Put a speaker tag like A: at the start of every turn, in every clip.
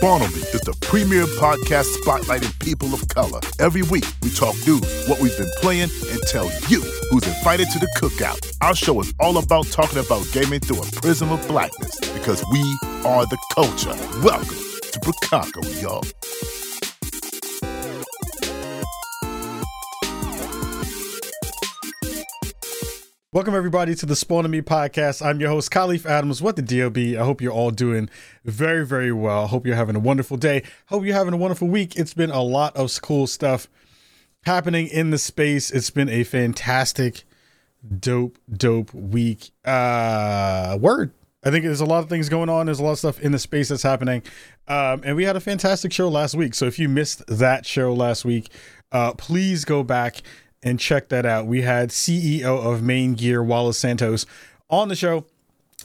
A: Me is the premier podcast spotlighting people of color. Every week, we talk news, what we've been playing, and tell you who's invited to the cookout. Our show is all about talking about gaming through a prism of blackness because we are the culture. Welcome to Brookago, y'all.
B: Welcome everybody to the Spawn on Me podcast. I'm your host Kahlief Adams. What the DOB? I hope you're all doing very, very well. Hope you're having a wonderful day. Hope you're having a wonderful week. It's been a lot of cool stuff happening in the space. It's been a fantastic, dope, dope week. Uh, word. I think there's a lot of things going on. There's a lot of stuff in the space that's happening. Um, and we had a fantastic show last week. So if you missed that show last week, uh, please go back and check that out. We had CEO of Maingear, Wallace Santos, on the show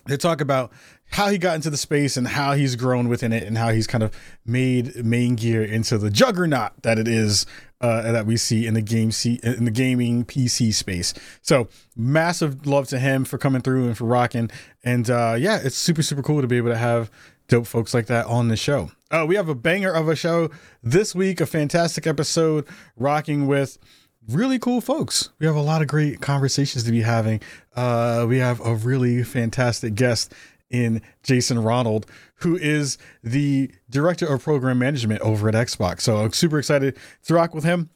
B: to talk about how he got into the space and how he's grown within it and how he's kind of made Maingear into the juggernaut that it is uh, that we see in the game in the gaming PC space. So massive love to him for coming through and for rocking. And uh, yeah, it's super super cool to be able to have dope folks like that on the show. Uh, we have a banger of a show this week, a fantastic episode rocking with really cool folks. We have a lot of great conversations to be having. Uh, we have a really fantastic guest in Jason Ronald, who is the director of program management over at Xbox. So I'm super excited to rock with him.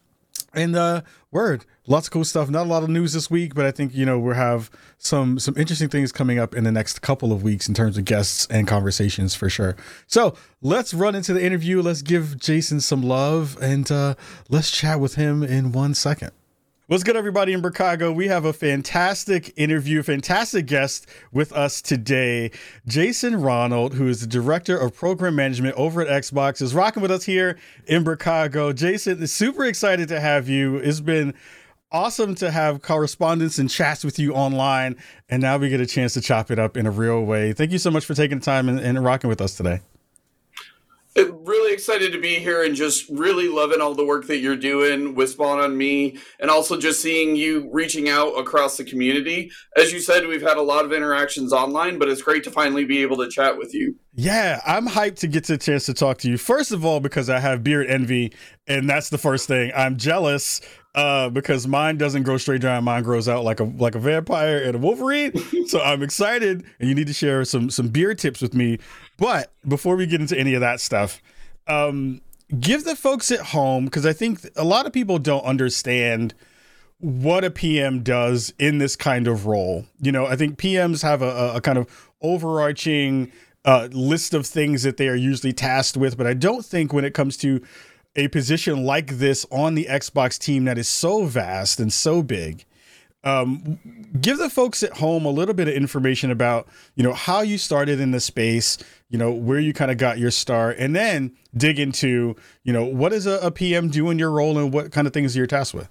B: And uh, word, lots of cool stuff. Not a lot of news this week, but I think you know we'll have some some interesting things coming up in the next couple of weeks in terms of guests and conversations for sure. So let's run into the interview. Let's give Jason some love and uh, let's chat with him in one second. What's good, everybody in Brookago? We have a fantastic interview, fantastic guest with us today. Jason Ronald, who is the director of program management over at Xbox, is rocking with us here in Brookago. Jason, super excited to have you. It's been awesome to have correspondence and chats with you online, and now we get a chance to chop it up in a real way. Thank you so much for taking the time and, and rocking with us today
C: really excited to be here and just really loving all the work that you're doing with Spawn on Me and also just seeing you reaching out across the community. As you said, we've had a lot of interactions online, but it's great to finally be able to chat with you.
B: Yeah, I'm hyped to get the chance to talk to you. First of all, because I have beard envy, and that's the first thing. I'm jealous uh, because mine doesn't grow straight down. Mine grows out like a like a vampire and a Wolverine. so I'm excited, and you need to share some some beard tips with me. But before we get into any of that stuff, um, give the folks at home because I think a lot of people don't understand what a PM does in this kind of role. You know, I think PMs have a, a kind of overarching uh, list of things that they are usually tasked with, but I don't think when it comes to a position like this on the Xbox team that is so vast and so big, um, give the folks at home a little bit of information about you know how you started in the space, you know where you kind of got your start, and then dig into you know what does a, a PM do in your role and what kind of things you're tasked with.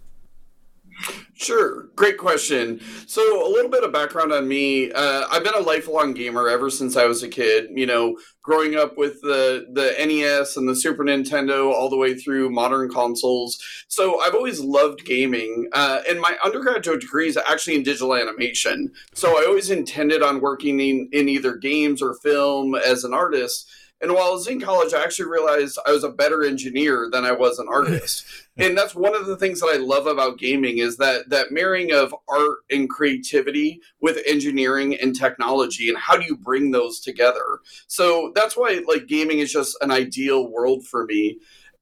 C: Sure, great question. So, a little bit of background on me. Uh, I've been a lifelong gamer ever since I was a kid. You know, growing up with the the NES and the Super Nintendo, all the way through modern consoles. So, I've always loved gaming. Uh, and my undergraduate degree is actually in digital animation. So, I always intended on working in, in either games or film as an artist. And while I was in college, I actually realized I was a better engineer than I was an artist. and that's one of the things that I love about gaming is that that marrying of art and creativity with engineering and technology and how do you bring those together. So that's why like gaming is just an ideal world for me.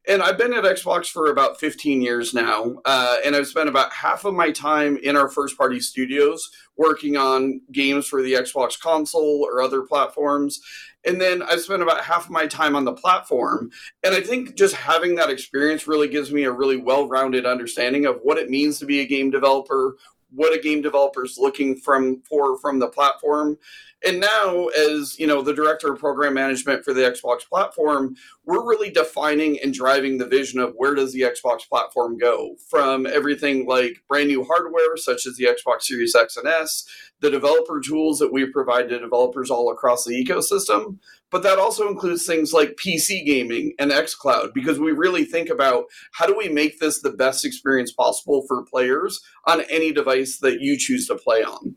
C: And I've been at Xbox for about 15 years now, uh, and I've spent about half of my time in our first party studios working on games for the Xbox console or other platforms. And then I spent about half of my time on the platform. And I think just having that experience really gives me a really well rounded understanding of what it means to be a game developer, what a game developer is looking from for from the platform and now as you know the director of program management for the xbox platform we're really defining and driving the vision of where does the xbox platform go from everything like brand new hardware such as the xbox series x and s the developer tools that we provide to developers all across the ecosystem but that also includes things like PC gaming and xCloud because we really think about how do we make this the best experience possible for players on any device that you choose to play on.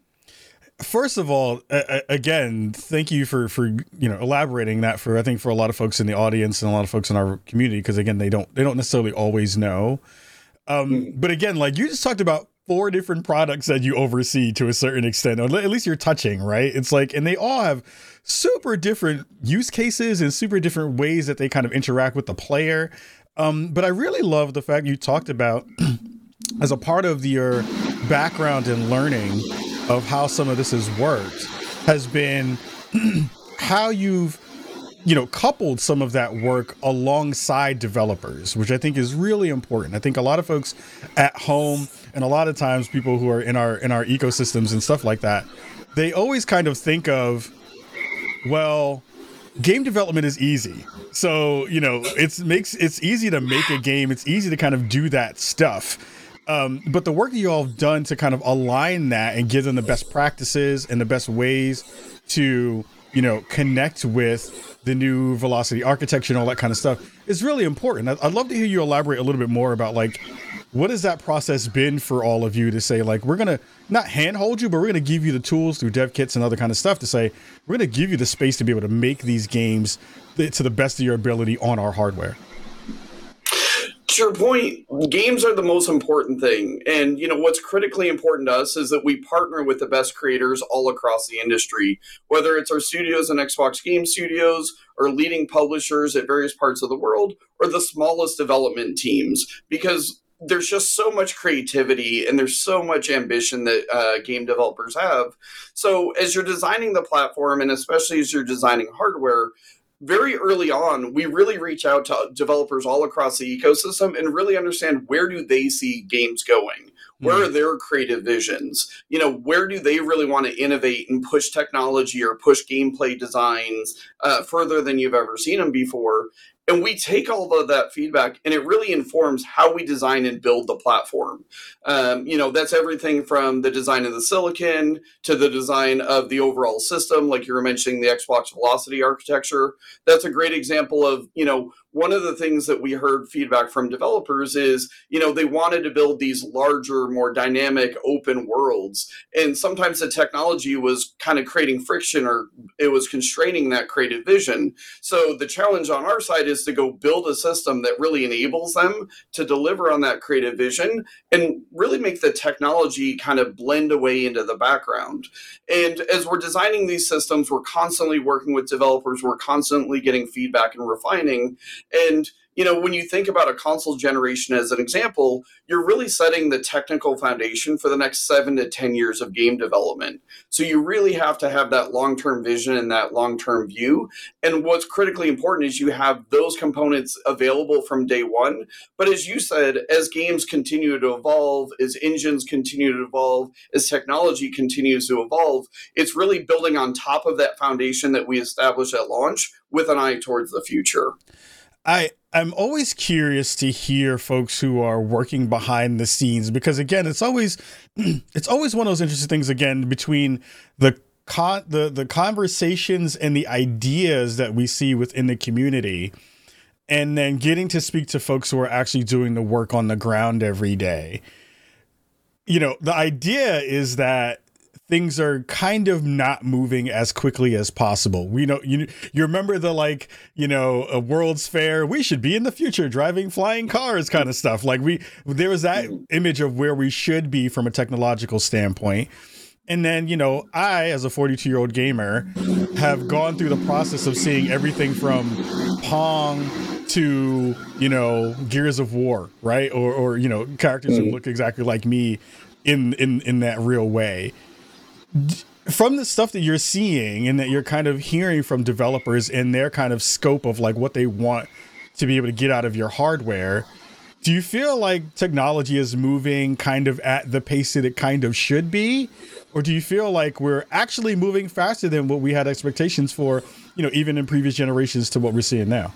B: First of all, uh, again, thank you for for you know elaborating that for I think for a lot of folks in the audience and a lot of folks in our community because again they don't they don't necessarily always know. Um, mm-hmm. but again, like you just talked about four different products that you oversee to a certain extent, or at least you're touching, right? It's like, and they all have super different use cases and super different ways that they kind of interact with the player. Um, but I really love the fact you talked about as a part of your background and learning of how some of this has worked has been how you've you know coupled some of that work alongside developers which i think is really important. I think a lot of folks at home and a lot of times people who are in our in our ecosystems and stuff like that they always kind of think of well game development is easy. So you know it's makes it's easy to make a game. It's easy to kind of do that stuff um, but the work that you all have done to kind of align that and give them the best practices and the best ways to, you know, connect with the new velocity architecture and all that kind of stuff is really important. I'd love to hear you elaborate a little bit more about like what has that process been for all of you to say like we're gonna not handhold you, but we're gonna give you the tools through dev kits and other kind of stuff to say we're gonna give you the space to be able to make these games to the best of your ability on our hardware
C: your point, games are the most important thing. And, you know, what's critically important to us is that we partner with the best creators all across the industry, whether it's our studios and Xbox Game Studios or leading publishers at various parts of the world or the smallest development teams, because there's just so much creativity and there's so much ambition that uh, game developers have. So, as you're designing the platform, and especially as you're designing hardware, very early on, we really reach out to developers all across the ecosystem and really understand where do they see games going? Where are hmm. their creative visions? You know, where do they really want to innovate and push technology or push gameplay designs uh, further than you've ever seen them before? And we take all of that feedback and it really informs how we design and build the platform. Um, you know that's everything from the design of the silicon to the design of the overall system like you were mentioning the xbox velocity architecture. That's a great example of you know one of the things that we heard feedback from developers is you know they wanted to build these larger more dynamic open worlds. And sometimes the technology was kind of creating friction or it was constraining that creative vision. So the challenge on our side is to go build a system that really enables them to deliver on that creative vision and really make the technology kind of blend away into the background. And as we're designing these systems we're constantly working with developers we're constantly getting feedback and refining and you know, when you think about a console generation as an example, you're really setting the technical foundation for the next seven to 10 years of game development. So you really have to have that long term vision and that long term view. And what's critically important is you have those components available from day one. But as you said, as games continue to evolve, as engines continue to evolve, as technology continues to evolve, it's really building on top of that foundation that we established at launch with an eye towards the future.
B: I I'm always curious to hear folks who are working behind the scenes because again, it's always it's always one of those interesting things again between the con the the conversations and the ideas that we see within the community and then getting to speak to folks who are actually doing the work on the ground every day. You know, the idea is that things are kind of not moving as quickly as possible. We know you you remember the like, you know, a World's Fair, we should be in the future driving flying cars kind of stuff. Like we there was that image of where we should be from a technological standpoint. And then, you know, I, as a 42 year old gamer, have gone through the process of seeing everything from Pong to, you know, Gears of War, right? Or, or you know, characters who look exactly like me in in in that real way from the stuff that you're seeing and that you're kind of hearing from developers in their kind of scope of like what they want to be able to get out of your hardware do you feel like technology is moving kind of at the pace that it kind of should be? Or do you feel like we're actually moving faster than what we had expectations for you know even in previous generations to what we're seeing now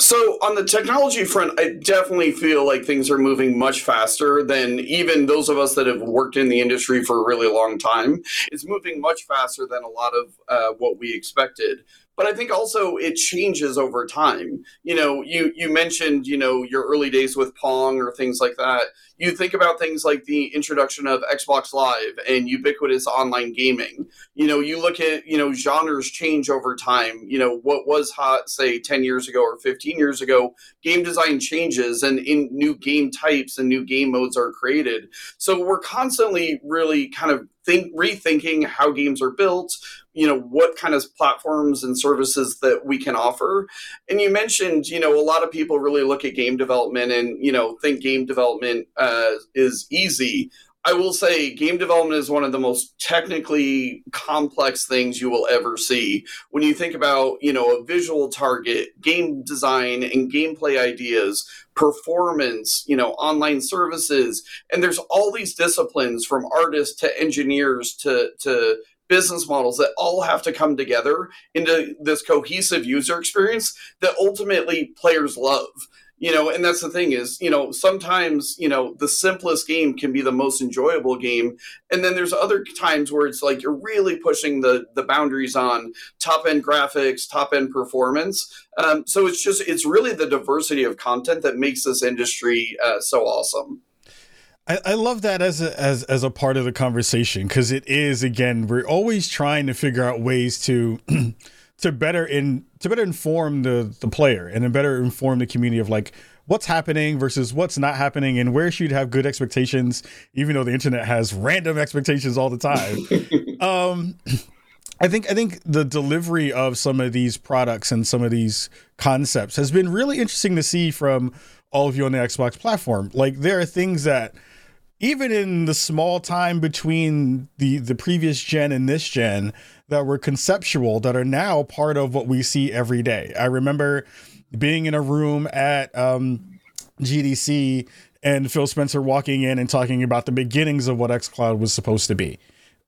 C: so on the technology front, I definitely feel like things are moving much faster than even those of us that have worked in the industry for a really long time. It's moving much faster than a lot of uh, what we expected. But I think also it changes over time. You know, you you mentioned you know your early days with Pong or things like that. You think about things like the introduction of Xbox Live and ubiquitous online gaming. You know, you look at you know genres change over time. You know, what was hot say ten years ago or fifteen years ago, game design changes and in new game types and new game modes are created. So we're constantly really kind of think rethinking how games are built you know what kind of platforms and services that we can offer and you mentioned you know a lot of people really look at game development and you know think game development uh, is easy I will say game development is one of the most technically complex things you will ever see. When you think about, you know, a visual target, game design and gameplay ideas, performance, you know, online services, and there's all these disciplines from artists to engineers to to business models that all have to come together into this cohesive user experience that ultimately players love. You know and that's the thing is you know sometimes you know the simplest game can be the most enjoyable game. And then there's other times where it's like you're really pushing the the boundaries on top end graphics top end performance. Um, so it's just it's really the diversity of content that makes this industry uh, so awesome
B: I, I love that as a as as a part of the conversation because it is again we're always trying to figure out ways to to better in to better inform the the player and to better inform the community of like what's happening versus what's not happening and where should have good expectations even though the internet has random expectations all the time um I think I think the delivery of some of these products and some of these concepts has been really interesting to see from all of you on the Xbox platform. Like there are things that even in the small time between the the previous gen and this gen that were conceptual that are now part of what we see every day. I remember being in a room at um, GDC and Phil Spencer walking in and talking about the beginnings of what xCloud was supposed to be.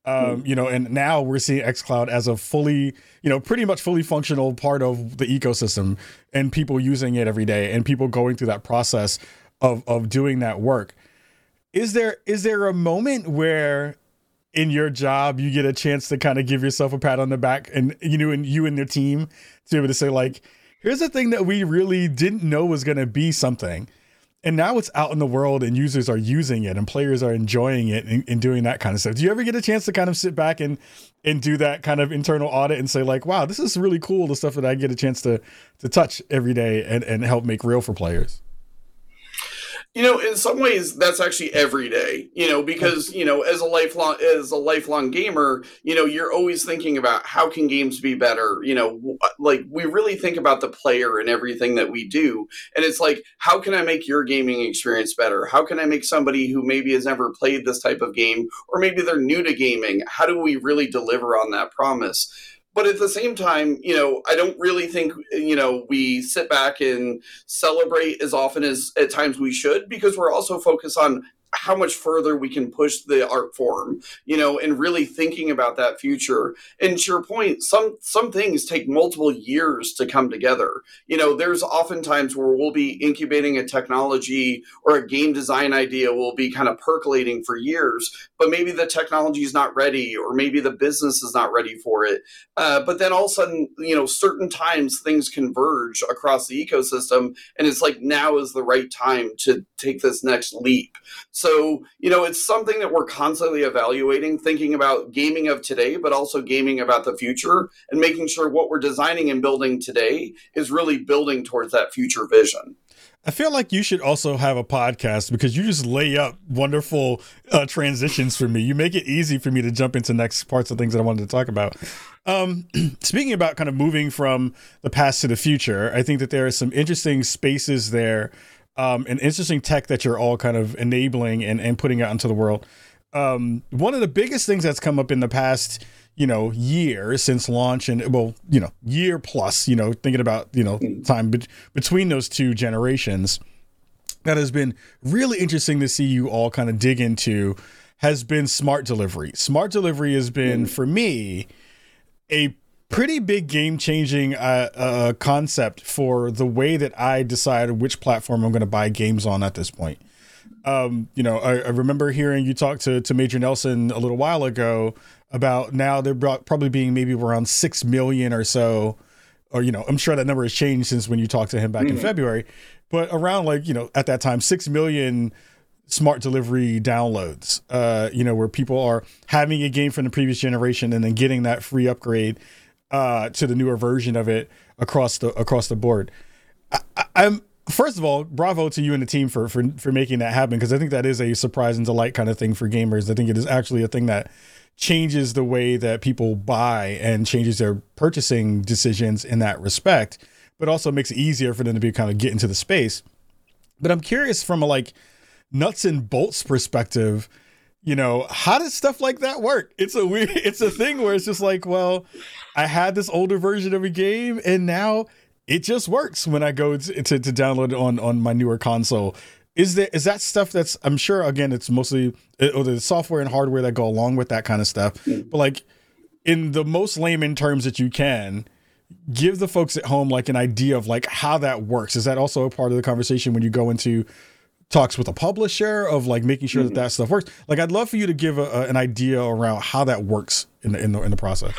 B: Um, you know, and now we're seeing xCloud as a fully, you know, pretty much fully functional part of the ecosystem and people using it every day and people going through that process of of doing that work is there is there a moment where in your job you get a chance to kind of give yourself a pat on the back and you know and you and your team to be able to say like here's a thing that we really didn't know was going to be something and now it's out in the world and users are using it and players are enjoying it and, and, doing that kind of stuff. Do you ever get a chance to kind of sit back and and do that kind of internal audit and say like wow this is really cool the stuff that i get a chance to to touch every day and, and help make real for players
C: you know, in some ways, that's actually every day. You know, because you know, as a lifelong as a lifelong gamer, you know, you're always thinking about how can games be better. You know, like we really think about the player and everything that we do, and it's like, how can I make your gaming experience better? How can I make somebody who maybe has never played this type of game, or maybe they're new to gaming? How do we really deliver on that promise? But at the same time, you know, I don't really think, you know, we sit back and celebrate as often as at times we should because we're also focused on how much further we can push the art form, you know, and really thinking about that future. And to your point, some some things take multiple years to come together. You know, there's oftentimes where we'll be incubating a technology or a game design idea will be kind of percolating for years, but maybe the technology is not ready, or maybe the business is not ready for it. Uh, but then all of a sudden, you know, certain times things converge across the ecosystem, and it's like now is the right time to take this next leap. So, you know, it's something that we're constantly evaluating, thinking about gaming of today, but also gaming about the future and making sure what we're designing and building today is really building towards that future vision.
B: I feel like you should also have a podcast because you just lay up wonderful uh, transitions for me. You make it easy for me to jump into next parts of things that I wanted to talk about. Um, speaking about kind of moving from the past to the future, I think that there are some interesting spaces there um, an interesting tech that you're all kind of enabling and, and putting out into the world. Um, one of the biggest things that's come up in the past, you know, year since launch and well, you know, year plus, you know, thinking about, you know, time be- between those two generations that has been really interesting to see you all kind of dig into has been smart delivery. Smart delivery has been, mm. for me, a pretty big game changing uh, uh, concept for the way that I decide which platform I'm going to buy games on at this point. Um, you know, I, I, remember hearing you talk to, to Major Nelson a little while ago about now they're probably being maybe around 6 million or so or you know, I'm sure that number has changed since when you talked to him back mm-hmm. in February, but around like you know at that time six million smart delivery downloads. Uh, you know, where people are having a game from the previous generation and then getting that free upgrade uh, to the newer version of it across the across the board. I, I'm first of all, bravo to you and the team for for for making that happen because I think that is a surprise and delight kind of thing for gamers. I think it is actually a thing that changes the way that people buy and changes their purchasing decisions in that respect, but also makes it easier for them to be kind of get into the space. But I'm curious from a like nuts and bolts perspective, you know, how does stuff like that work? It's a weird, it's a thing where it's just like, well, I had this older version of a game and now it just works when I go to, to, to download it on, on my newer console. Is there is that stuff that's I'm sure again it's mostly uh, or the software and hardware that go along with that kind of stuff. But like in the most layman terms that you can, give the folks at home like an idea of like how that works. Is that also a part of the conversation when you go into talks with a publisher of like making sure that mm-hmm. that stuff works. Like, I'd love for you to give a, a, an idea around how that works in the in the in the process.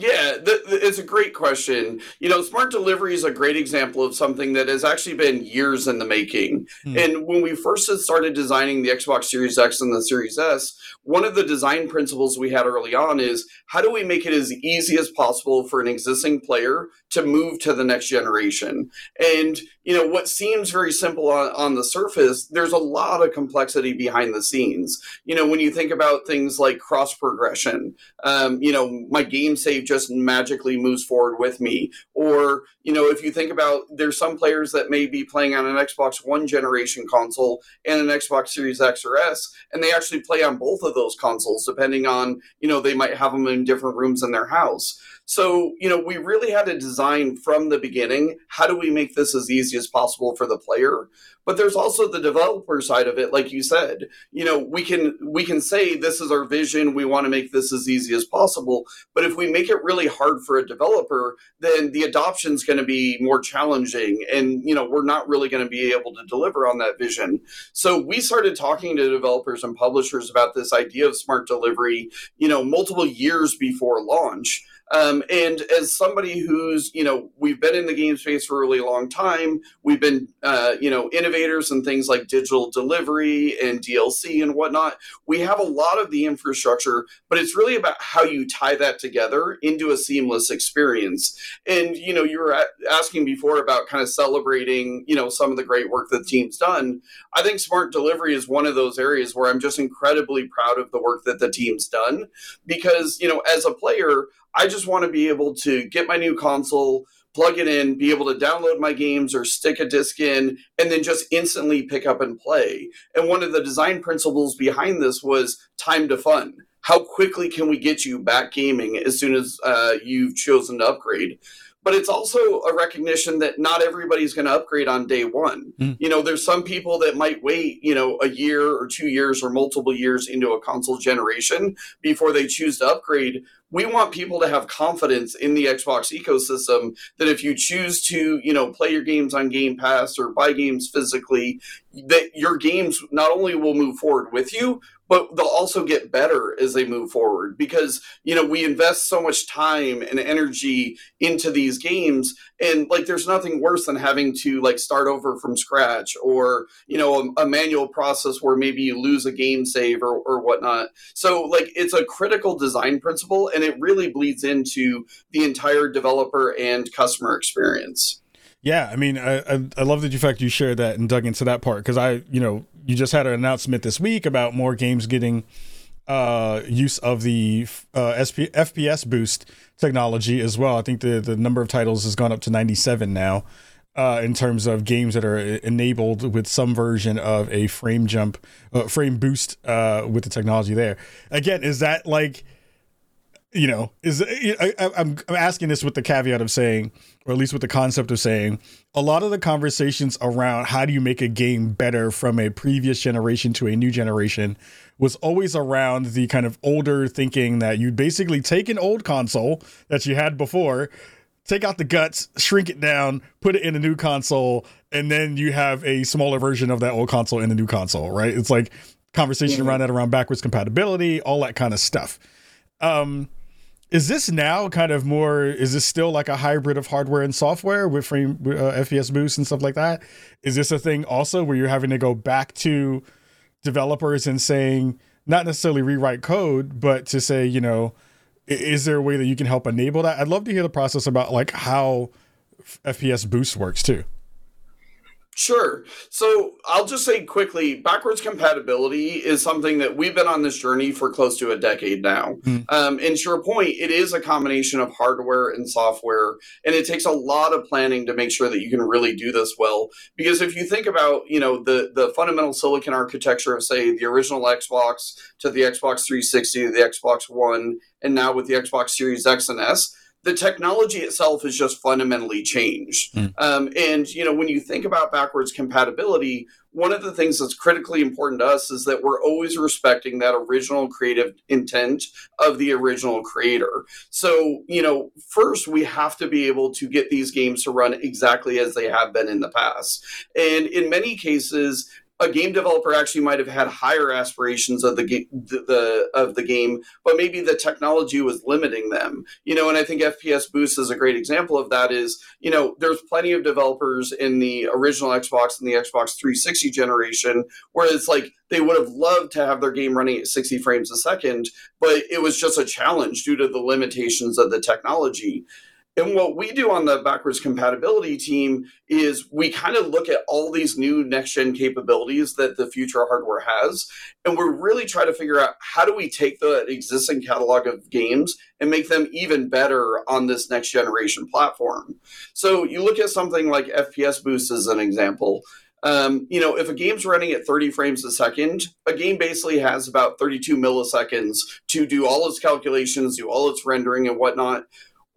C: Yeah, it's a great question. You know, smart delivery is a great example of something that has actually been years in the making. Mm. And when we first started designing the Xbox Series X and the Series S, one of the design principles we had early on is how do we make it as easy as possible for an existing player to move to the next generation? And, you know, what seems very simple on, on the surface, there's a lot of complexity behind the scenes. You know, when you think about things like cross progression, um, you know, my game save just magically moves forward with me. Or, you know, if you think about there's some players that may be playing on an Xbox One generation console and an Xbox Series X or S, and they actually play on both of those consoles, depending on, you know, they might have them in different rooms in their house. So, you know, we really had to design from the beginning how do we make this as easy as possible for the player? But there's also the developer side of it like you said. You know, we can we can say this is our vision, we want to make this as easy as possible, but if we make it really hard for a developer, then the adoption is going to be more challenging and, you know, we're not really going to be able to deliver on that vision. So, we started talking to developers and publishers about this idea of smart delivery, you know, multiple years before launch. Um, and as somebody who's, you know, we've been in the game space for a really long time, we've been, uh, you know, innovators in things like digital delivery and DLC and whatnot. We have a lot of the infrastructure, but it's really about how you tie that together into a seamless experience. And, you know, you were asking before about kind of celebrating, you know, some of the great work that the team's done. I think smart delivery is one of those areas where I'm just incredibly proud of the work that the team's done because, you know, as a player, I just want to be able to get my new console, plug it in, be able to download my games or stick a disc in, and then just instantly pick up and play. And one of the design principles behind this was time to fun. How quickly can we get you back gaming as soon as uh, you've chosen to upgrade? But it's also a recognition that not everybody's going to upgrade on day one. Mm. You know, there's some people that might wait, you know, a year or two years or multiple years into a console generation before they choose to upgrade we want people to have confidence in the Xbox ecosystem that if you choose to, you know, play your games on Game Pass or buy games physically, that your games not only will move forward with you, but they'll also get better as they move forward because you know we invest so much time and energy into these games and like there's nothing worse than having to like start over from scratch or you know a, a manual process where maybe you lose a game save or, or whatnot. So like it's a critical design principle and it really bleeds into the entire developer and customer experience
B: yeah, I mean, I, I, I love that you fact you shared that and dug into that part because I, you know, you just had an announcement this week about more games getting uh, use of the uh, SP, FPS boost technology as well. I think the the number of titles has gone up to 97 now. Uh, in terms of games that are enabled with some version of a frame jump, uh, frame boost uh, with the technology there. Again, is that like you know, is I, I'm I'm asking this with the caveat of saying, or at least with the concept of saying, a lot of the conversations around how do you make a game better from a previous generation to a new generation was always around the kind of older thinking that you'd basically take an old console that you had before, take out the guts, shrink it down, put it in a new console, and then you have a smaller version of that old console in the new console, right? It's like conversation mm-hmm. around that around backwards compatibility, all that kind of stuff. Um, is this now kind of more? Is this still like a hybrid of hardware and software with frame uh, FPS boost and stuff like that? Is this a thing also where you're having to go back to developers and saying not necessarily rewrite code, but to say, you know, is there a way that you can help enable that? I'd love to hear the process about like how FPS boost works too.
C: Sure. So I'll just say quickly backwards compatibility is something that we've been on this journey for close to a decade now. Mm. Um, and to your point, it is a combination of hardware and software. And it takes a lot of planning to make sure that you can really do this well. Because if you think about, you know, the, the fundamental silicon architecture of, say, the original Xbox to the Xbox 360 to the Xbox One, and now with the Xbox Series X and S, the technology itself has just fundamentally changed. Mm. Um, and you know, when you think about backwards compatibility, one of the things that's critically important to us is that we're always respecting that original creative intent of the original creator. So, you know, first we have to be able to get these games to run exactly as they have been in the past. And in many cases, a game developer actually might have had higher aspirations of the, the, the of the game, but maybe the technology was limiting them. You know, and I think FPS Boost is a great example of that. Is you know, there's plenty of developers in the original Xbox and the Xbox 360 generation where it's like they would have loved to have their game running at 60 frames a second, but it was just a challenge due to the limitations of the technology. And what we do on the backwards compatibility team is we kind of look at all these new next gen capabilities that the future hardware has. And we're really trying to figure out how do we take the existing catalog of games and make them even better on this next generation platform. So you look at something like FPS Boost as an example. Um, you know, if a game's running at 30 frames a second, a game basically has about 32 milliseconds to do all its calculations, do all its rendering and whatnot.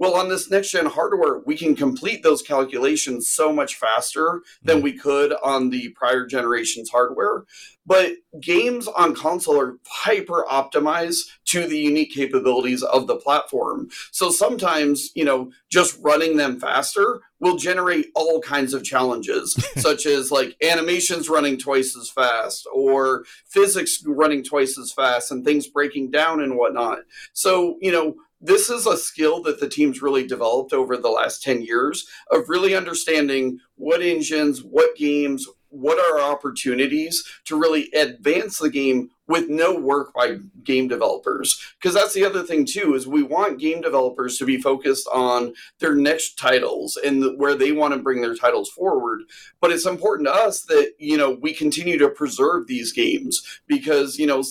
C: Well, on this next gen hardware, we can complete those calculations so much faster than mm. we could on the prior generation's hardware. But games on console are hyper optimized to the unique capabilities of the platform. So sometimes, you know, just running them faster will generate all kinds of challenges, such as like animations running twice as fast or physics running twice as fast and things breaking down and whatnot. So, you know, this is a skill that the team's really developed over the last 10 years of really understanding what engines, what games, what are opportunities to really advance the game with no work by game developers. Because that's the other thing too is we want game developers to be focused on their next titles and where they want to bring their titles forward. But it's important to us that you know we continue to preserve these games because you know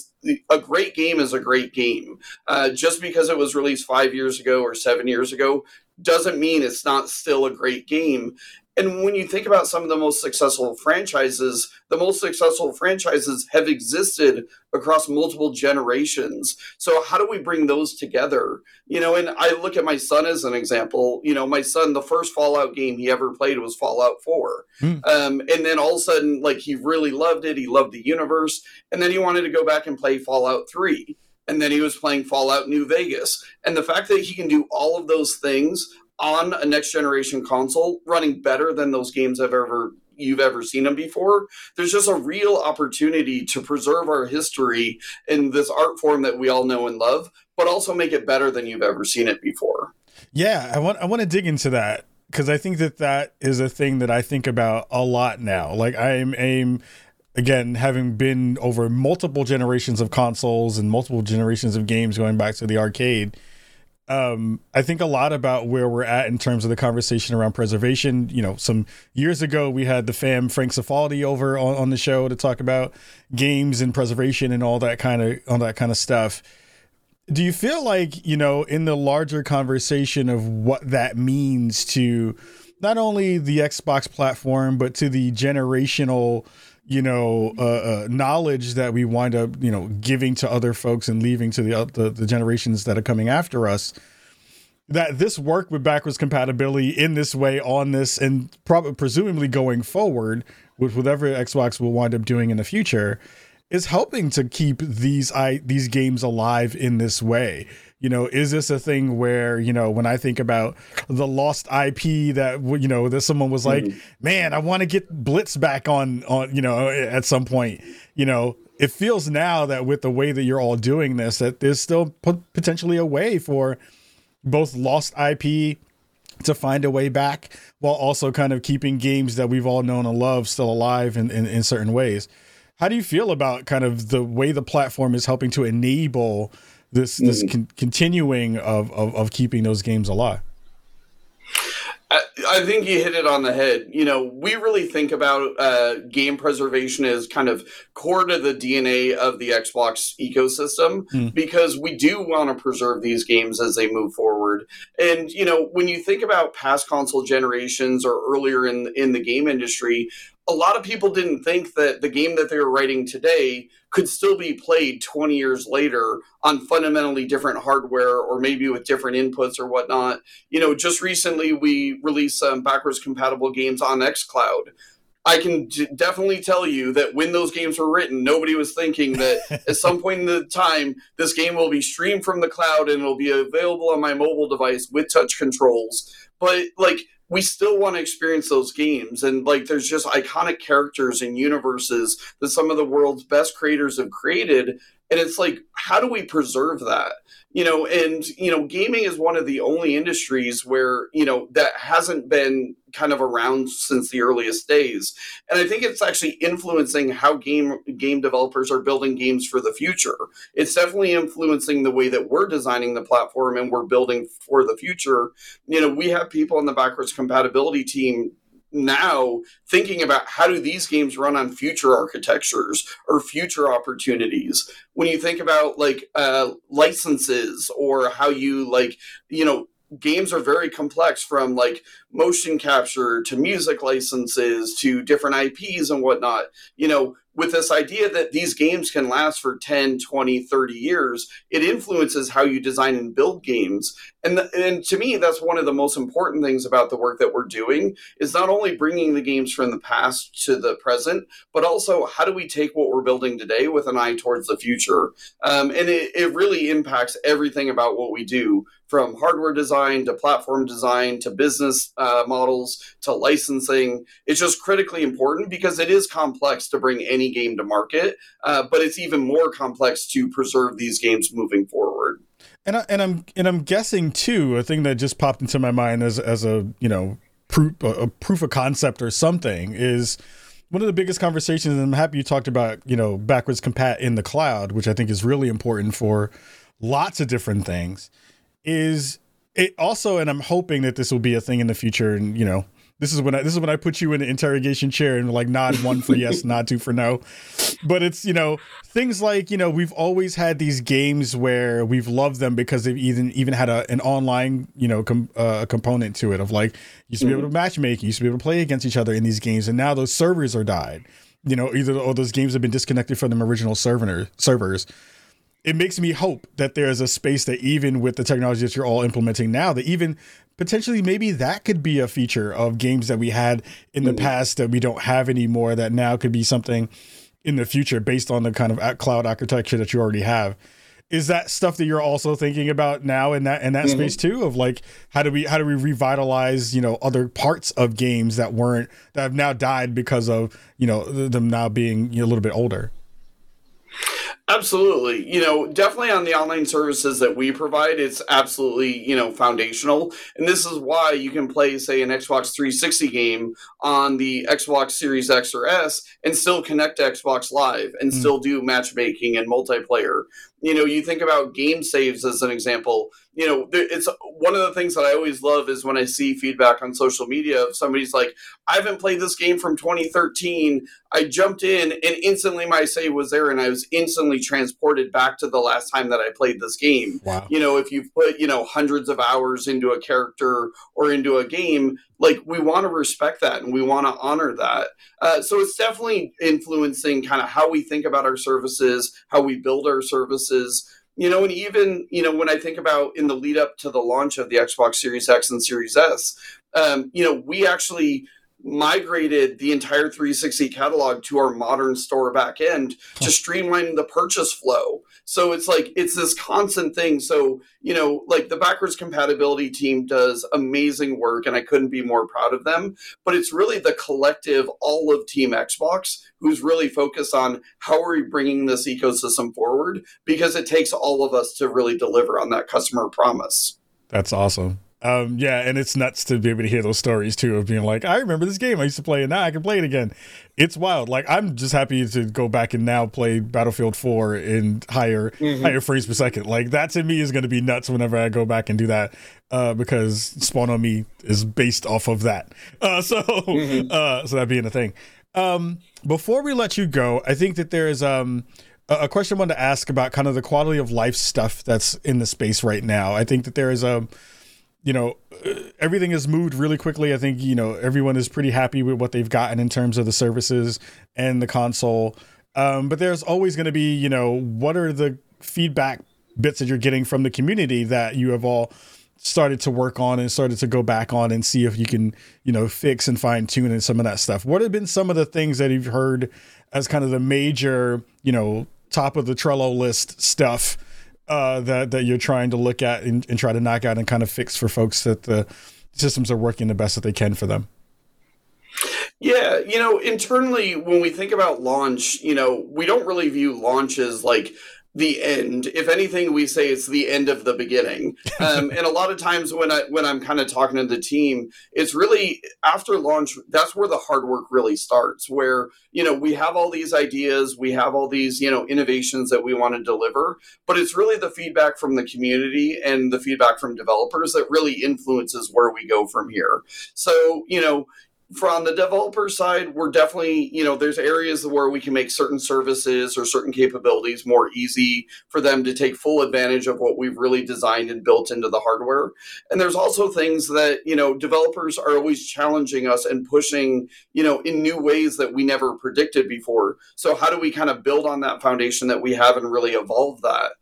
C: a great game is a great game. Uh, just because it was released five years ago or seven years ago doesn't mean it's not still a great game and when you think about some of the most successful franchises, the most successful franchises have existed across multiple generations. So how do we bring those together? You know, and I look at my son as an example. You know, my son, the first Fallout game he ever played was Fallout 4. Mm. Um, and then all of a sudden, like he really loved it. He loved the universe. And then he wanted to go back and play Fallout 3 and then he was playing Fallout New Vegas. And the fact that he can do all of those things on a next generation console running better than those games I've ever you've ever seen them before. There's just a real opportunity to preserve our history in this art form that we all know and love, but also make it better than you've ever seen it before.
B: Yeah, I want I want to dig into that because I think that that is a thing that I think about a lot now. Like I'm aim again having been over multiple generations of consoles and multiple generations of games going back to the arcade um, I think a lot about where we're at in terms of the conversation around preservation. You know, some years ago we had the fam Frank Cifaldi over on, on the show to talk about games and preservation and all that kind of all that kind of stuff. Do you feel like you know in the larger conversation of what that means to not only the Xbox platform but to the generational you know uh, uh, knowledge that we wind up you know giving to other folks and leaving to the, uh, the, the generations that are coming after us that this work with backwards compatibility in this way on this and probably presumably going forward with whatever Xbox will wind up doing in the future is helping to keep these i these games alive in this way you know is this a thing where you know when i think about the lost ip that you know that someone was like mm-hmm. man i want to get blitz back on on you know at some point you know it feels now that with the way that you're all doing this that there's still potentially a way for both lost IP to find a way back while also kind of keeping games that we've all known and loved still alive in, in, in certain ways. How do you feel about kind of the way the platform is helping to enable this this mm. con- continuing of, of of keeping those games alive?
C: I, think you hit it on the head. You know, we really think about uh, game preservation as kind of core to the DNA of the Xbox ecosystem mm. because we do want to preserve these games as they move forward. And you know, when you think about past console generations or earlier in in the game industry, a lot of people didn't think that the game that they were writing today could still be played 20 years later on fundamentally different hardware or maybe with different inputs or whatnot. You know, just recently we released some backwards compatible games on xCloud. I can d- definitely tell you that when those games were written, nobody was thinking that at some point in the time, this game will be streamed from the cloud and it'll be available on my mobile device with touch controls. But like we still want to experience those games and like there's just iconic characters and universes that some of the world's best creators have created and it's like how do we preserve that? You know and you know gaming is one of the only industries where you know that hasn't been kind of around since the earliest days. And i think it's actually influencing how game game developers are building games for the future. It's definitely influencing the way that we're designing the platform and we're building for the future. You know we have people in the backwards compatibility team now thinking about how do these games run on future architectures or future opportunities. When you think about like uh, licenses or how you like you know games are very complex from like motion capture to music licenses to different ips and whatnot. You know with this idea that these games can last for 10 20 30 years it influences how you design and build games. And the, and to me that's one of the most important things about the work that we're doing is not only bringing the games from the past to the present but also how do we take what we're building today with an eye towards the future? Um, and it, it really impacts everything about what we do from hardware design to platform design to business uh, models to licensing it's just critically important because it is complex to bring any game to market, uh, but it's even more complex to preserve these games moving forward.
B: And I, and I'm and I'm guessing too. A thing that just popped into my mind as as a you know proof a proof of concept or something is one of the biggest conversations. And I'm happy you talked about you know backwards compat in the cloud, which I think is really important for lots of different things. Is it also, and I'm hoping that this will be a thing in the future, and you know this is when I this is when I put you in an interrogation chair and like nod one for yes, nod two for no. But it's you know things like you know we've always had these games where we've loved them because they've even even had a, an online you know com, uh, component to it of like you used to be able to mm-hmm. matchmake, you used to be able to play against each other in these games, and now those servers are died. You know either all those games have been disconnected from the original server servers it makes me hope that there's a space that even with the technology that you're all implementing now that even potentially maybe that could be a feature of games that we had in the mm-hmm. past that we don't have anymore that now could be something in the future based on the kind of cloud architecture that you already have is that stuff that you're also thinking about now in that in that mm-hmm. space too of like how do we how do we revitalize you know other parts of games that weren't that have now died because of you know them now being you know, a little bit older
C: Absolutely. You know, definitely on the online services that we provide, it's absolutely, you know, foundational. And this is why you can play, say, an Xbox 360 game on the Xbox Series X or S and still connect to Xbox Live and mm. still do matchmaking and multiplayer. You know, you think about game saves as an example you know, it's one of the things that I always love is when I see feedback on social media of somebody's like, I haven't played this game from 2013. I jumped in and instantly my save was there and I was instantly transported back to the last time that I played this game. Wow. You know, if you've put, you know, hundreds of hours into a character or into a game, like we want to respect that and we want to honor that. Uh, so it's definitely influencing kind of how we think about our services, how we build our services you know, and even you know when I think about in the lead up to the launch of the Xbox Series X and Series S, um, you know, we actually migrated the entire 360 catalog to our modern store back end to streamline the purchase flow. So it's like it's this constant thing. So, you know, like the backwards compatibility team does amazing work and I couldn't be more proud of them, but it's really the collective all of team Xbox who's really focused on how are we bringing this ecosystem forward because it takes all of us to really deliver on that customer promise.
B: That's awesome. Um, yeah, and it's nuts to be able to hear those stories too of being like, I remember this game I used to play, and now I can play it again. It's wild. Like I'm just happy to go back and now play Battlefield 4 in higher mm-hmm. higher frames per second. Like that to me is going to be nuts whenever I go back and do that, uh, because Spawn on Me is based off of that. Uh, so mm-hmm. uh, so that being a thing. Um, before we let you go, I think that there is um a question I wanted to ask about kind of the quality of life stuff that's in the space right now. I think that there is a you know, everything has moved really quickly. I think, you know, everyone is pretty happy with what they've gotten in terms of the services and the console. Um, but there's always going to be, you know, what are the feedback bits that you're getting from the community that you have all started to work on and started to go back on and see if you can, you know, fix and fine tune and some of that stuff. What have been some of the things that you've heard as kind of the major, you know, top of the Trello list stuff uh, that that you're trying to look at and, and try to knock out and kind of fix for folks that the systems are working the best that they can for them?
C: Yeah, you know, internally when we think about launch, you know, we don't really view launch as like the end. If anything, we say it's the end of the beginning. Um, and a lot of times when I when I'm kind of talking to the team, it's really after launch. That's where the hard work really starts. Where you know we have all these ideas, we have all these you know innovations that we want to deliver, but it's really the feedback from the community and the feedback from developers that really influences where we go from here. So you know from the developer side, we're definitely, you know, there's areas where we can make certain services or certain capabilities more easy for them to take full advantage of what we've really designed and built into the hardware. And there's also things that, you know, developers are always challenging us and pushing, you know, in new ways that we never predicted before. So how do we kind of build on that foundation that we have and really evolve that?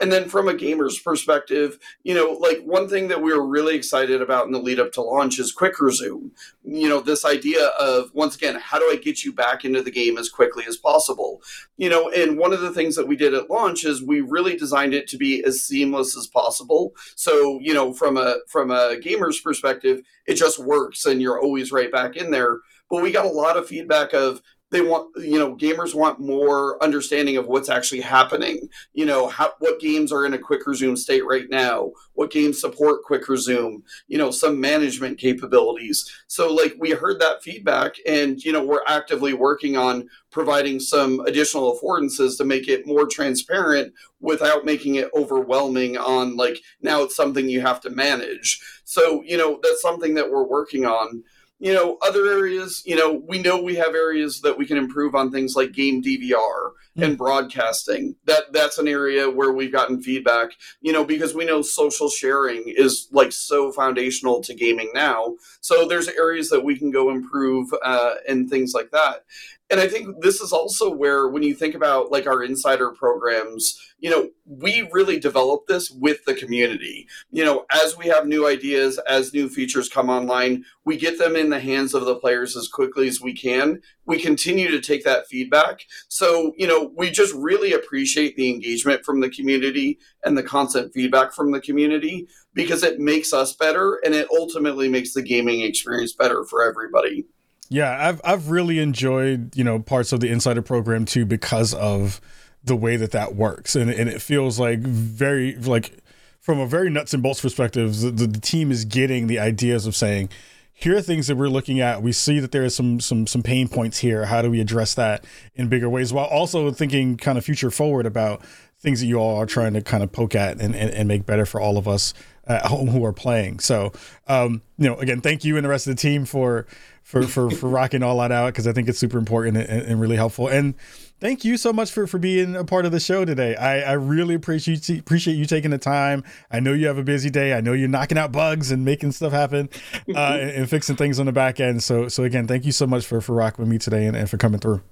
C: And then from a gamer's perspective, you know, like one thing that we were really excited about in the lead up to launch is quick resume. You know, this idea of once again, how do I get you back into the game as quickly as possible? You know, and one of the things that we did at launch is we really designed it to be as seamless as possible. So, you know, from a from a gamer's perspective, it just works and you're always right back in there. But we got a lot of feedback of they want you know gamers want more understanding of what's actually happening. You know how, what games are in a quick resume state right now? What games support quick resume you know some management capabilities. So like we heard that feedback and you know we're actively working on providing some additional affordances to make it more transparent without making it overwhelming on like now it's something you have to manage. So you know that's something that we're working on you know other areas you know we know we have areas that we can improve on things like game dvr mm. and broadcasting. That that's an area where we've gotten feedback you know because we know social sharing is like so foundational to gaming now. So there's areas that we can go improve uh, and things like that and I think this is also where, when you think about like our insider programs, you know, we really develop this with the community. You know, as we have new ideas, as new features come online, we get them in the hands of the players as quickly as we can. We continue to take that feedback. So, you know, we just really appreciate the engagement from the community and the constant feedback from the community because it makes us better and it ultimately makes the gaming experience better for everybody.
B: Yeah, I've I've really enjoyed you know parts of the insider program too because of the way that that works, and and it feels like very like from a very nuts and bolts perspective, the, the, the team is getting the ideas of saying, here are things that we're looking at. We see that there is some some some pain points here. How do we address that in bigger ways while also thinking kind of future forward about things that you all are trying to kind of poke at and, and, and make better for all of us at home who are playing. So, um, you know, again, thank you and the rest of the team for for for for rocking all that out because I think it's super important and, and, really helpful. And thank you so much for for being a part of the show today. I I really appreciate appreciate you taking the time. I know you have a busy day. I know you're knocking out bugs and making stuff happen uh, and, and, fixing things on the back end. So so again, thank you so much for for rocking with me today and, and for coming through.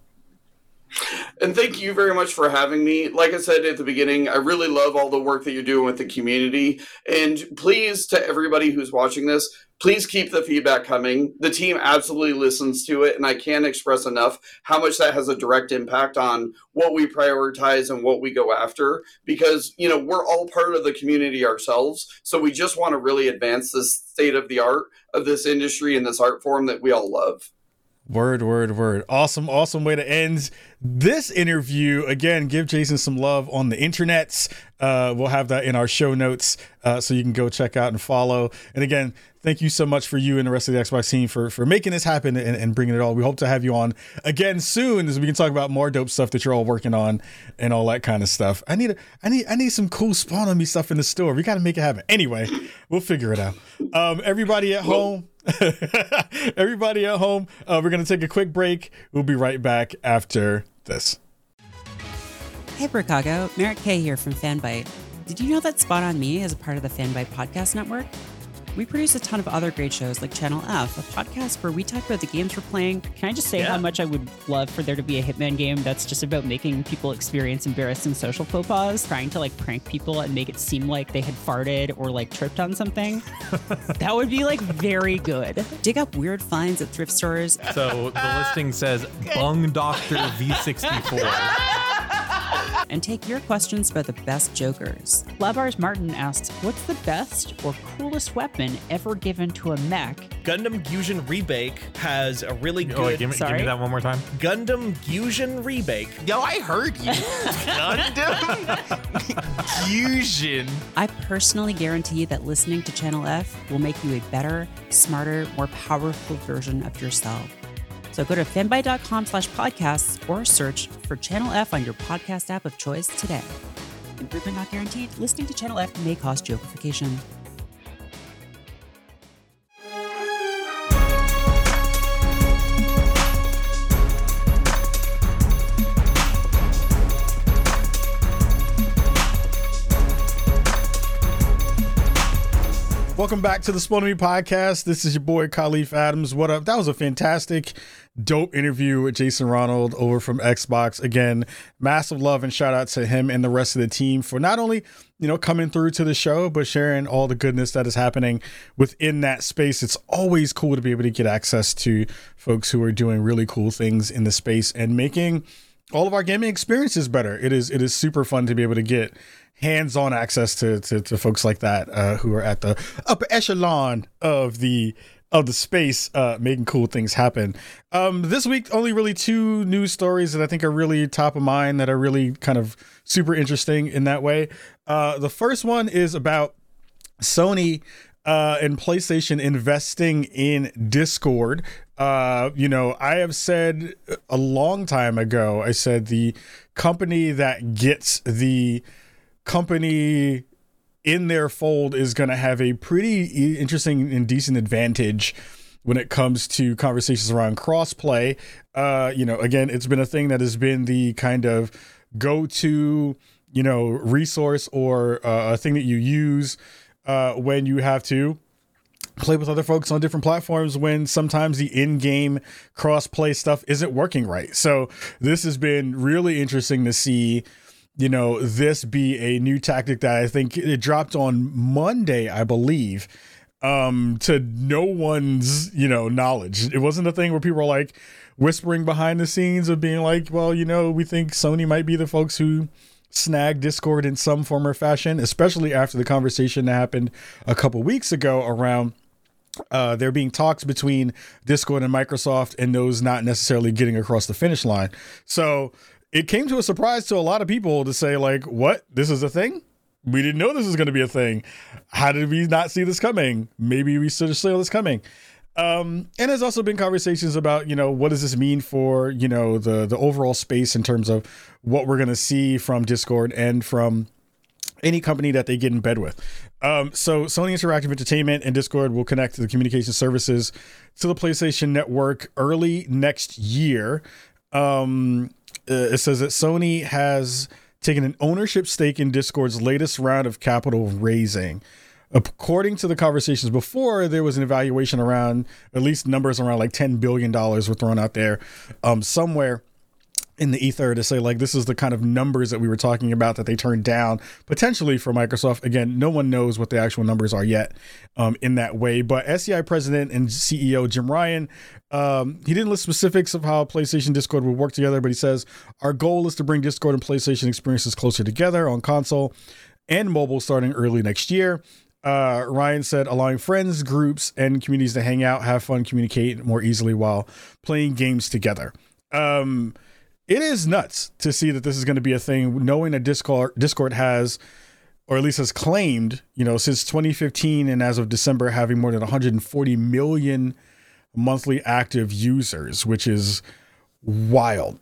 C: And thank you very much for having me. Like I said at the beginning, I really love all the work that you're doing with the community. And please, to everybody who's watching this, please keep the feedback coming. The team absolutely listens to it, and I can't express enough how much that has a direct impact on what we prioritize and what we go after. Because, you know, we're all part of the community ourselves. So we just want to really advance this state of the art of this industry and this art form that we all love.
B: Word, word, word. Awesome, awesome way to end this interview. Again, give Jason some love on the internets. Uh, we'll have that in our show notes uh, so you can go check out and follow. And again, thank you so much for you and the rest of the Xbox team for for making this happen and, and bringing it all. We hope to have you on again soon as we can talk about more dope stuff that you're all working on and all that kind of stuff. I need a, I need I need some cool spawn on me stuff in the store. We got to make it happen. Anyway, we'll figure it out. Um, everybody at home. Everybody at home, uh, we're going to take a quick break. We'll be right back after this.
D: Hey, Brookago. Merritt K here from Fanbyte. Did you know that Spawn on Me is a part of the Fanbyte Podcast Network? We produce a ton of other great shows like Channel F, a podcast where we talk about the games we're playing.
E: Can I just say how much I would love for there to be a Hitman game that's just about making people experience embarrassing social faux pas, trying to like prank people and make it seem like they had farted or like tripped on something? that would be like very good.
D: Dig up weird finds at thrift stores.
F: So the listing says Bung Doctor V64.
D: and take your questions about the best jokers.
E: Labars Martin asks, What's the best or coolest weapon ever given to a mech?
G: Gundam Fusion Rebake has a really good.
F: Oh, wait, give, me, give me that one more time.
G: Gundam Fusion Rebake.
H: Yo, I heard you. Gundam Fusion.
D: I personally guarantee that listening to Channel F will make you a better, smarter, more powerful version of yourself. So go to fanbyte.com slash podcasts or search for Channel F on your podcast app of choice today. Improvement not guaranteed. Listening to Channel F may cause jokeification.
B: Welcome back to the Me podcast. This is your boy Kahlief Adams. What up? That was a fantastic, dope interview with Jason Ronald over from Xbox. Again, massive love and shout out to him and the rest of the team for not only you know coming through to the show, but sharing all the goodness that is happening within that space. It's always cool to be able to get access to folks who are doing really cool things in the space and making all of our gaming experiences better. It is it is super fun to be able to get hands-on access to to, to folks like that uh, who are at the upper echelon of the of the space uh, making cool things happen. Um, this week, only really two news stories that I think are really top of mind that are really kind of super interesting in that way. Uh, the first one is about Sony uh, and PlayStation investing in Discord. Uh, you know, I have said a long time ago, I said the company that gets the company in their fold is going to have a pretty interesting and decent advantage when it comes to conversations around crossplay. Uh, you know, again, it's been a thing that has been the kind of go to, you know, resource or uh, a thing that you use uh, when you have to play with other folks on different platforms when sometimes the in-game cross-play stuff isn't working right. So this has been really interesting to see you know this be a new tactic that I think it dropped on Monday, I believe, um to no one's, you know, knowledge. It wasn't a thing where people were like whispering behind the scenes of being like, well, you know, we think Sony might be the folks who snag Discord in some form or fashion, especially after the conversation that happened a couple weeks ago around uh, there being talks between Discord and Microsoft and those not necessarily getting across the finish line. So it came to a surprise to a lot of people to say, like, what? This is a thing? We didn't know this was going to be a thing. How did we not see this coming? Maybe we should have saw this coming. Um, and there's also been conversations about, you know, what does this mean for, you know, the the overall space in terms of what we're going to see from Discord and from any company that they get in bed with. Um, so Sony Interactive Entertainment and Discord will connect the communication services to the PlayStation Network early next year. Um, uh, it says that Sony has taken an ownership stake in Discord's latest round of capital raising. According to the conversations before, there was an evaluation around at least numbers around like $10 billion were thrown out there um, somewhere in the ether to say like this is the kind of numbers that we were talking about that they turned down potentially for Microsoft. Again, no one knows what the actual numbers are yet um, in that way. But SEI president and CEO Jim Ryan, um, he didn't list specifics of how PlayStation Discord would work together, but he says our goal is to bring Discord and PlayStation experiences closer together on console and mobile starting early next year. Uh, Ryan said, allowing friends, groups, and communities to hang out, have fun, communicate more easily while playing games together. Um, it is nuts to see that this is going to be a thing, knowing that Discord Discord has, or at least has claimed, you know, since 2015 and as of December, having more than 140 million monthly active users, which is wild.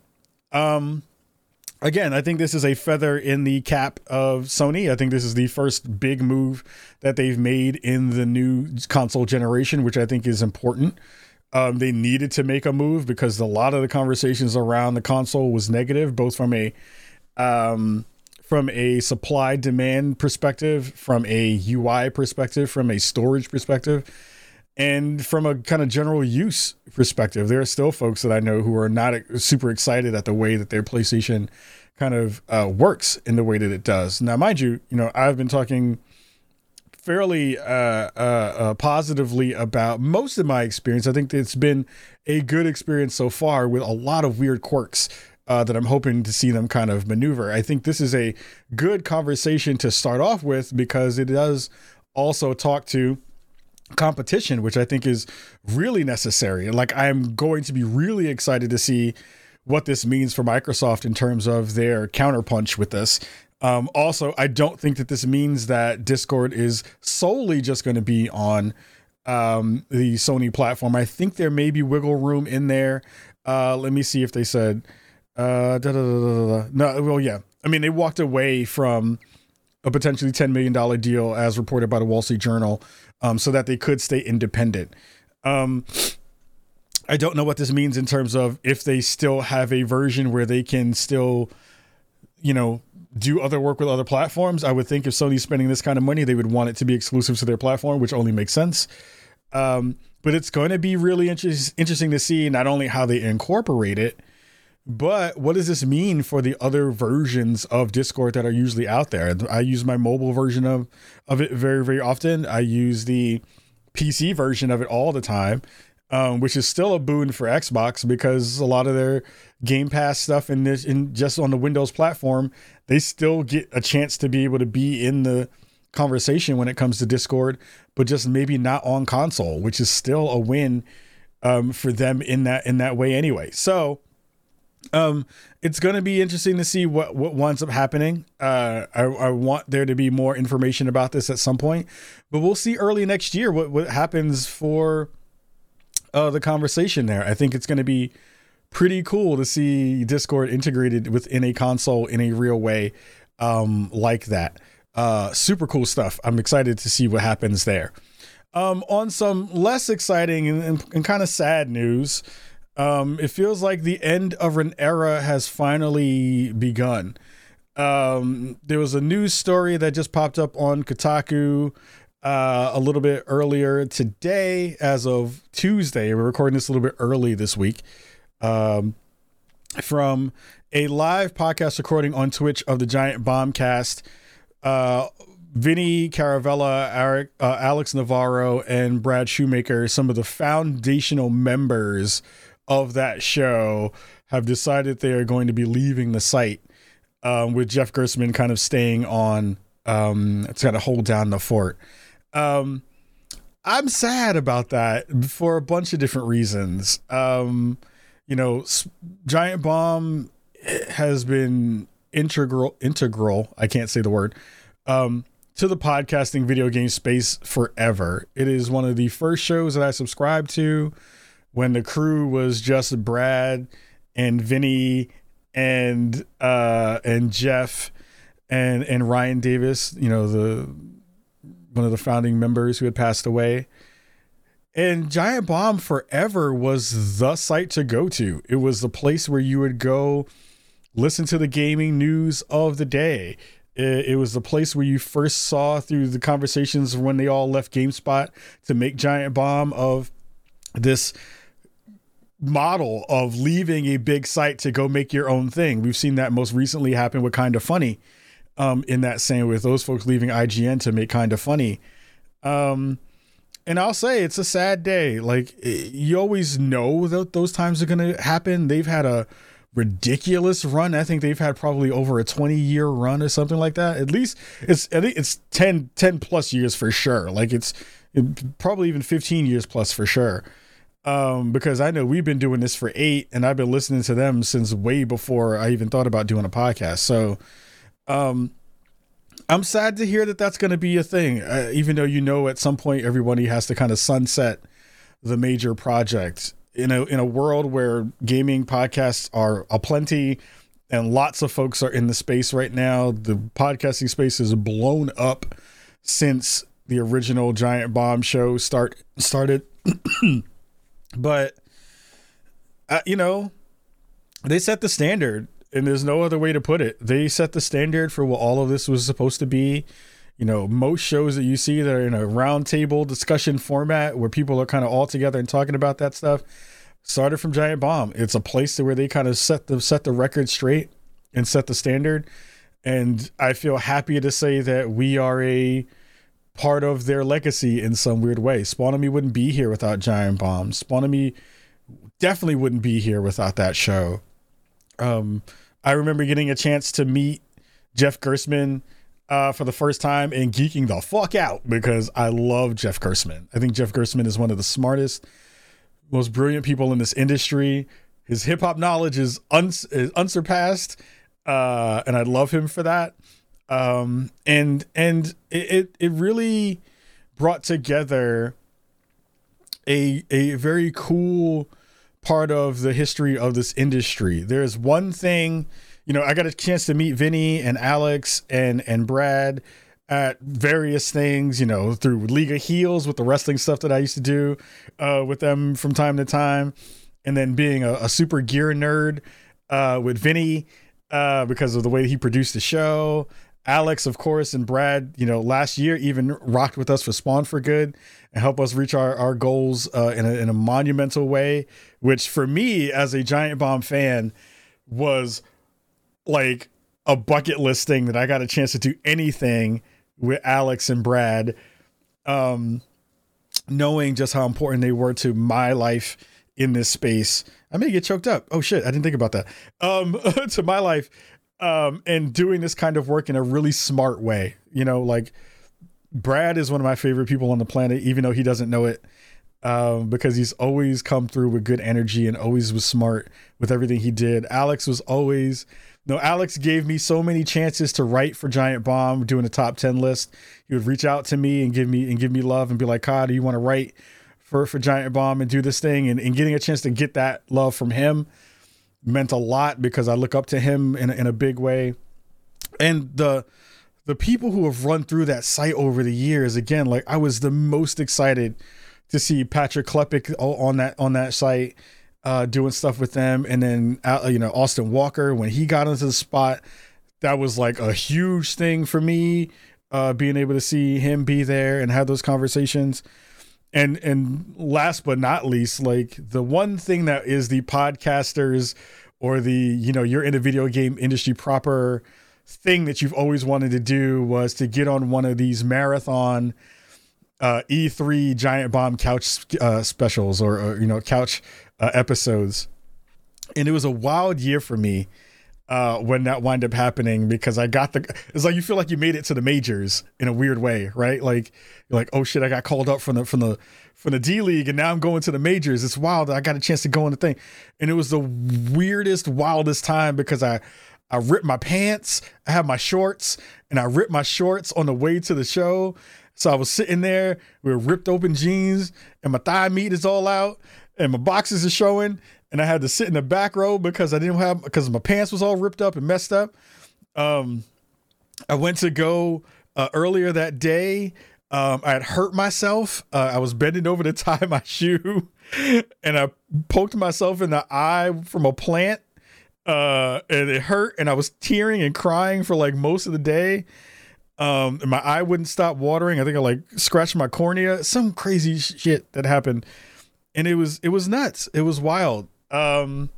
B: Um, again, I think this is a feather in the cap of Sony. I think this is the first big move that they've made in the new console generation, which I think is important. Um, they needed to make a move because a lot of the conversations around the console was negative, both from a um, from a supply demand perspective, from a UI perspective, from a storage perspective, and from a kind of general use perspective. There are still folks that I know who are not super excited at the way that their PlayStation kind of uh, works in the way that it does. Now, mind you, you know I've been talking fairly uh, uh, uh, positively about most of my experience. I think it's been a good experience so far with a lot of weird quirks uh, that I'm hoping to see them kind of maneuver. I think this is a good conversation to start off with because it does also talk to competition, which I think is really necessary. Like, I'm going to be really excited to see what this means for Microsoft in terms of their counterpunch with this. Um, also, I don't think that this means that Discord is solely just going to be on um, the Sony platform. I think there may be wiggle room in there. Uh, let me see if they said. Uh, no, well, yeah. I mean, they walked away from a potentially $10 million deal, as reported by the Wall Street Journal, um, so that they could stay independent. Um, I don't know what this means in terms of if they still have a version where they can still, you know, do other work with other platforms. I would think if Sony's spending this kind of money, they would want it to be exclusive to their platform, which only makes sense. Um, but it's going to be really inter- interesting to see not only how they incorporate it, but what does this mean for the other versions of Discord that are usually out there? I use my mobile version of of it very very often. I use the PC version of it all the time, um, which is still a boon for Xbox because a lot of their Game Pass stuff in this in just on the Windows platform they still get a chance to be able to be in the conversation when it comes to Discord, but just maybe not on console, which is still a win um, for them in that in that way anyway. So um, it's going to be interesting to see what what winds up happening. Uh, I, I want there to be more information about this at some point, but we'll see early next year what what happens for uh, the conversation there. I think it's going to be pretty cool to see Discord integrated within a console in a real way um, like that. Uh, super cool stuff. I'm excited to see what happens there. Um, on some less exciting and, and, and kind of sad news, um, it feels like the end of an era has finally begun. Um, there was a news story that just popped up on Kotaku uh, a little bit earlier today, as of Tuesday. We're recording this a little bit early this week um, from a live podcast recording on Twitch of the Giant Bombcast. Uh, Vinny Caravella, Eric, uh, Alex Navarro, and Brad Shoemaker, some of the foundational members of that show, have decided they are going to be leaving the site, um, with Jeff Gerstmann kind of staying on um, to kind of hold down the fort. Um, I'm sad about that for a bunch of different reasons. Um, you know, Giant Bomb has been integral integral, I can't say the word, um, to the podcasting video game space forever. It is one of the first shows that I subscribed to when the crew was just Brad and Vinny and uh and Jeff and and Ryan Davis, you know, the one of the founding members who had passed away. And Giant Bomb forever was the site to go to. It was the place where you would go listen to the gaming news of the day. It, was the place where you first saw through the conversations when they all left GameSpot to make Giant Bomb of this model of leaving a big site to go make your own thing. We've seen that most recently happen with Kind of Funny um, in that same with those folks leaving IGN to make Kind of Funny. Um, and I'll say it's a sad day. Like you always know that those times are going to happen. They've had a ridiculous run. I think they've had probably over a 20 year run or something like that. At least it's I think it's 10 10 plus years for sure. Like it's it, probably even 15 years plus for sure. Um, because I know we've been doing this for eight, and I've been listening to them since way before I even thought about doing a podcast. So, um, I'm sad to hear that that's going to be a thing. Uh, even though you know at some point everybody has to kind of sunset the major project in a in a world where gaming podcasts are aplenty and lots of folks are in the space right now. The podcasting space is blown up since the original Giant Bomb show start started. but uh, you know, they set the standard, and there's no other way to put it. They set the standard for what all of this was supposed to be. You know, most shows that you see that are in a roundtable discussion format where people are kind of all together and talking about that stuff started from Giant Bomb. It's a place where they kind of set the set the record straight and set the standard. And I feel happy to say that we are a part of their legacy in some weird way. Spawn on Me wouldn't be here without Giant Bomb. Spawn on Me definitely wouldn't be here without that show. Um, I remember getting a chance to meet Jeff Gerstmann uh, for the first time and geeking the fuck out because I love Jeff Gerstmann. I think Jeff Gerstmann is one of the smartest, most brilliant people in this industry. His hip hop knowledge is, uns- is unsurpassed, uh, and I love him for that. Um, and and it, it it really brought together a a very cool part of the history of this industry. There's one thing, you know, I got a chance to meet Vinny and Alex and and Brad at various things, you know, through League of Heels with the wrestling stuff that I used to do uh, with them from time to time, and then being a, a super gear nerd uh, with Vinny uh, because of the way he produced the show. Alex, of course, and Brad, you know, last year even rocked with us for Spawn for Good and help us reach our, our goals uh, in, a, in a monumental way, which for me as a Giant Bomb fan was like a bucket list thing that I got a chance to do anything with Alex and Brad, um, knowing just how important they were to my life in this space. I may get choked up. Oh shit, I didn't think about that. Um, to my life um, and doing this kind of work in a really smart way. You know, like Brad is one of my favorite people on the planet, even though he doesn't know it, um, because he's always come through with good energy and always was smart with everything he did. Alex was always. No, Alex gave me so many chances to write for Giant Bomb, doing a top ten list. He would reach out to me and give me and give me love and be like, "God, do you want to write for for Giant Bomb and do this thing?" And, and getting a chance to get that love from him meant a lot because I look up to him in a, in a big way. And the the people who have run through that site over the years, again, like I was the most excited to see Patrick Klepek on that on that site uh, doing stuff with them, and then uh, you know Austin Walker when he got into the spot, that was like a huge thing for me. Uh, being able to see him be there and have those conversations and and last but not least like the one thing that is the podcasters or the you know you're in a video game industry proper thing that you've always wanted to do was to get on one of these marathon uh, E3 giant bomb couch uh, specials or, or, you know couch uh, episodes. And it was a wild year for me uh, when that wind up happening because I got the it's like you feel like you made it to the majors in a weird way, right? Like you're like, oh shit, I got called up from the from the from the D League and now I'm going to the majors. It's wild. I got a chance to go in the thing. And it was the weirdest, wildest time because I I ripped my pants, I had my shorts, and I ripped my shorts on the way to the show. So I was sitting there with ripped open jeans and my thigh meat is all out and my boxes are showing and I had to sit in the back row because I didn't have because my pants was all ripped up and messed up. Um, I went to go uh, earlier that day. Um, I had hurt myself. Uh, I was bending over to tie my shoe, and I poked myself in the eye from a plant, uh, and it hurt. And I was tearing and crying for like most of the day. Um, and my eye wouldn't stop watering. I think I like scratched my cornea. Some crazy shit that happened, and it was it was nuts. It was wild. Um,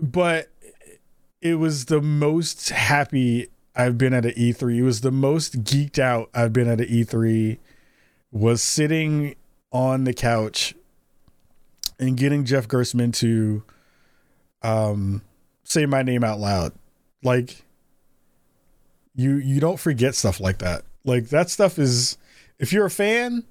B: but it was the most happy I've been at an E3. It was the most geeked out I've been at an E3. Was sitting on the couch and getting Jeff Gerstmann to um, say my name out loud. Like you you don't forget stuff like that. Like that stuff is if you're a fan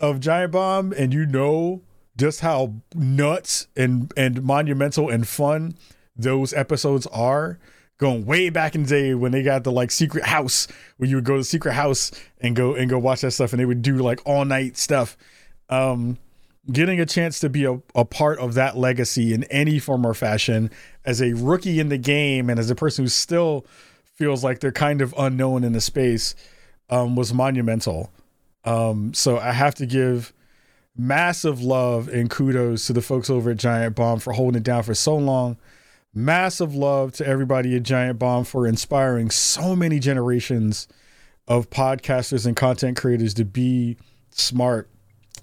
B: of Giant Bomb and you know just how nuts and and monumental and fun those episodes are going way back in the day when they got the like secret house where you would go to the secret house and go and go watch that stuff and they would do like all night stuff um getting a chance to be a, a part of that legacy in any form or fashion as a rookie in the game and as a person who still feels like they're kind of unknown in the space um, was monumental. Um, so I have to give massive love and kudos to the folks over at Giant Bomb for holding it down for so long. Massive love to everybody at Giant Bomb for inspiring so many generations of podcasters and content creators to be smart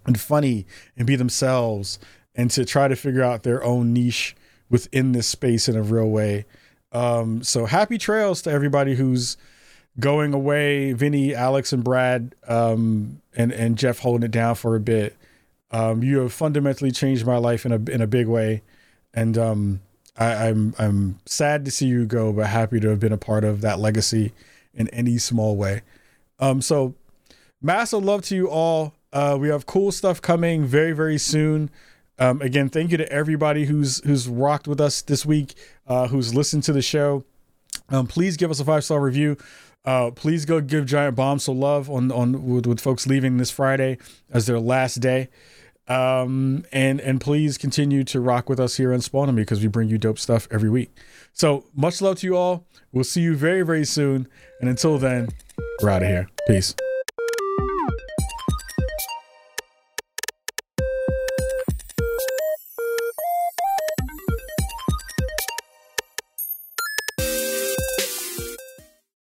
B: and funny and be themselves and to try to figure out their own niche within this space in a real way. Um, so happy trails to everybody who's going away. Vinny, Alex, and Brad, um, and and Jeff holding it down for a bit. Um, you have fundamentally changed my life in a in a big way, and um, I, I'm I'm sad to see you go, but happy to have been a part of that legacy in any small way. Um, so massive love to you all. Uh, we have cool stuff coming very very soon. Um, again, thank you to everybody who's who's rocked with us this week, uh, who's listened to the show. Um, please give us a five star review. Uh, please go give Giant Bomb some love on on with, with folks leaving this Friday as their last day. Um, and and please continue to rock with us here on Spawn Me because we bring you dope stuff every week. So much love to you all. We'll see you very very soon. And until then, we're out of here. Peace.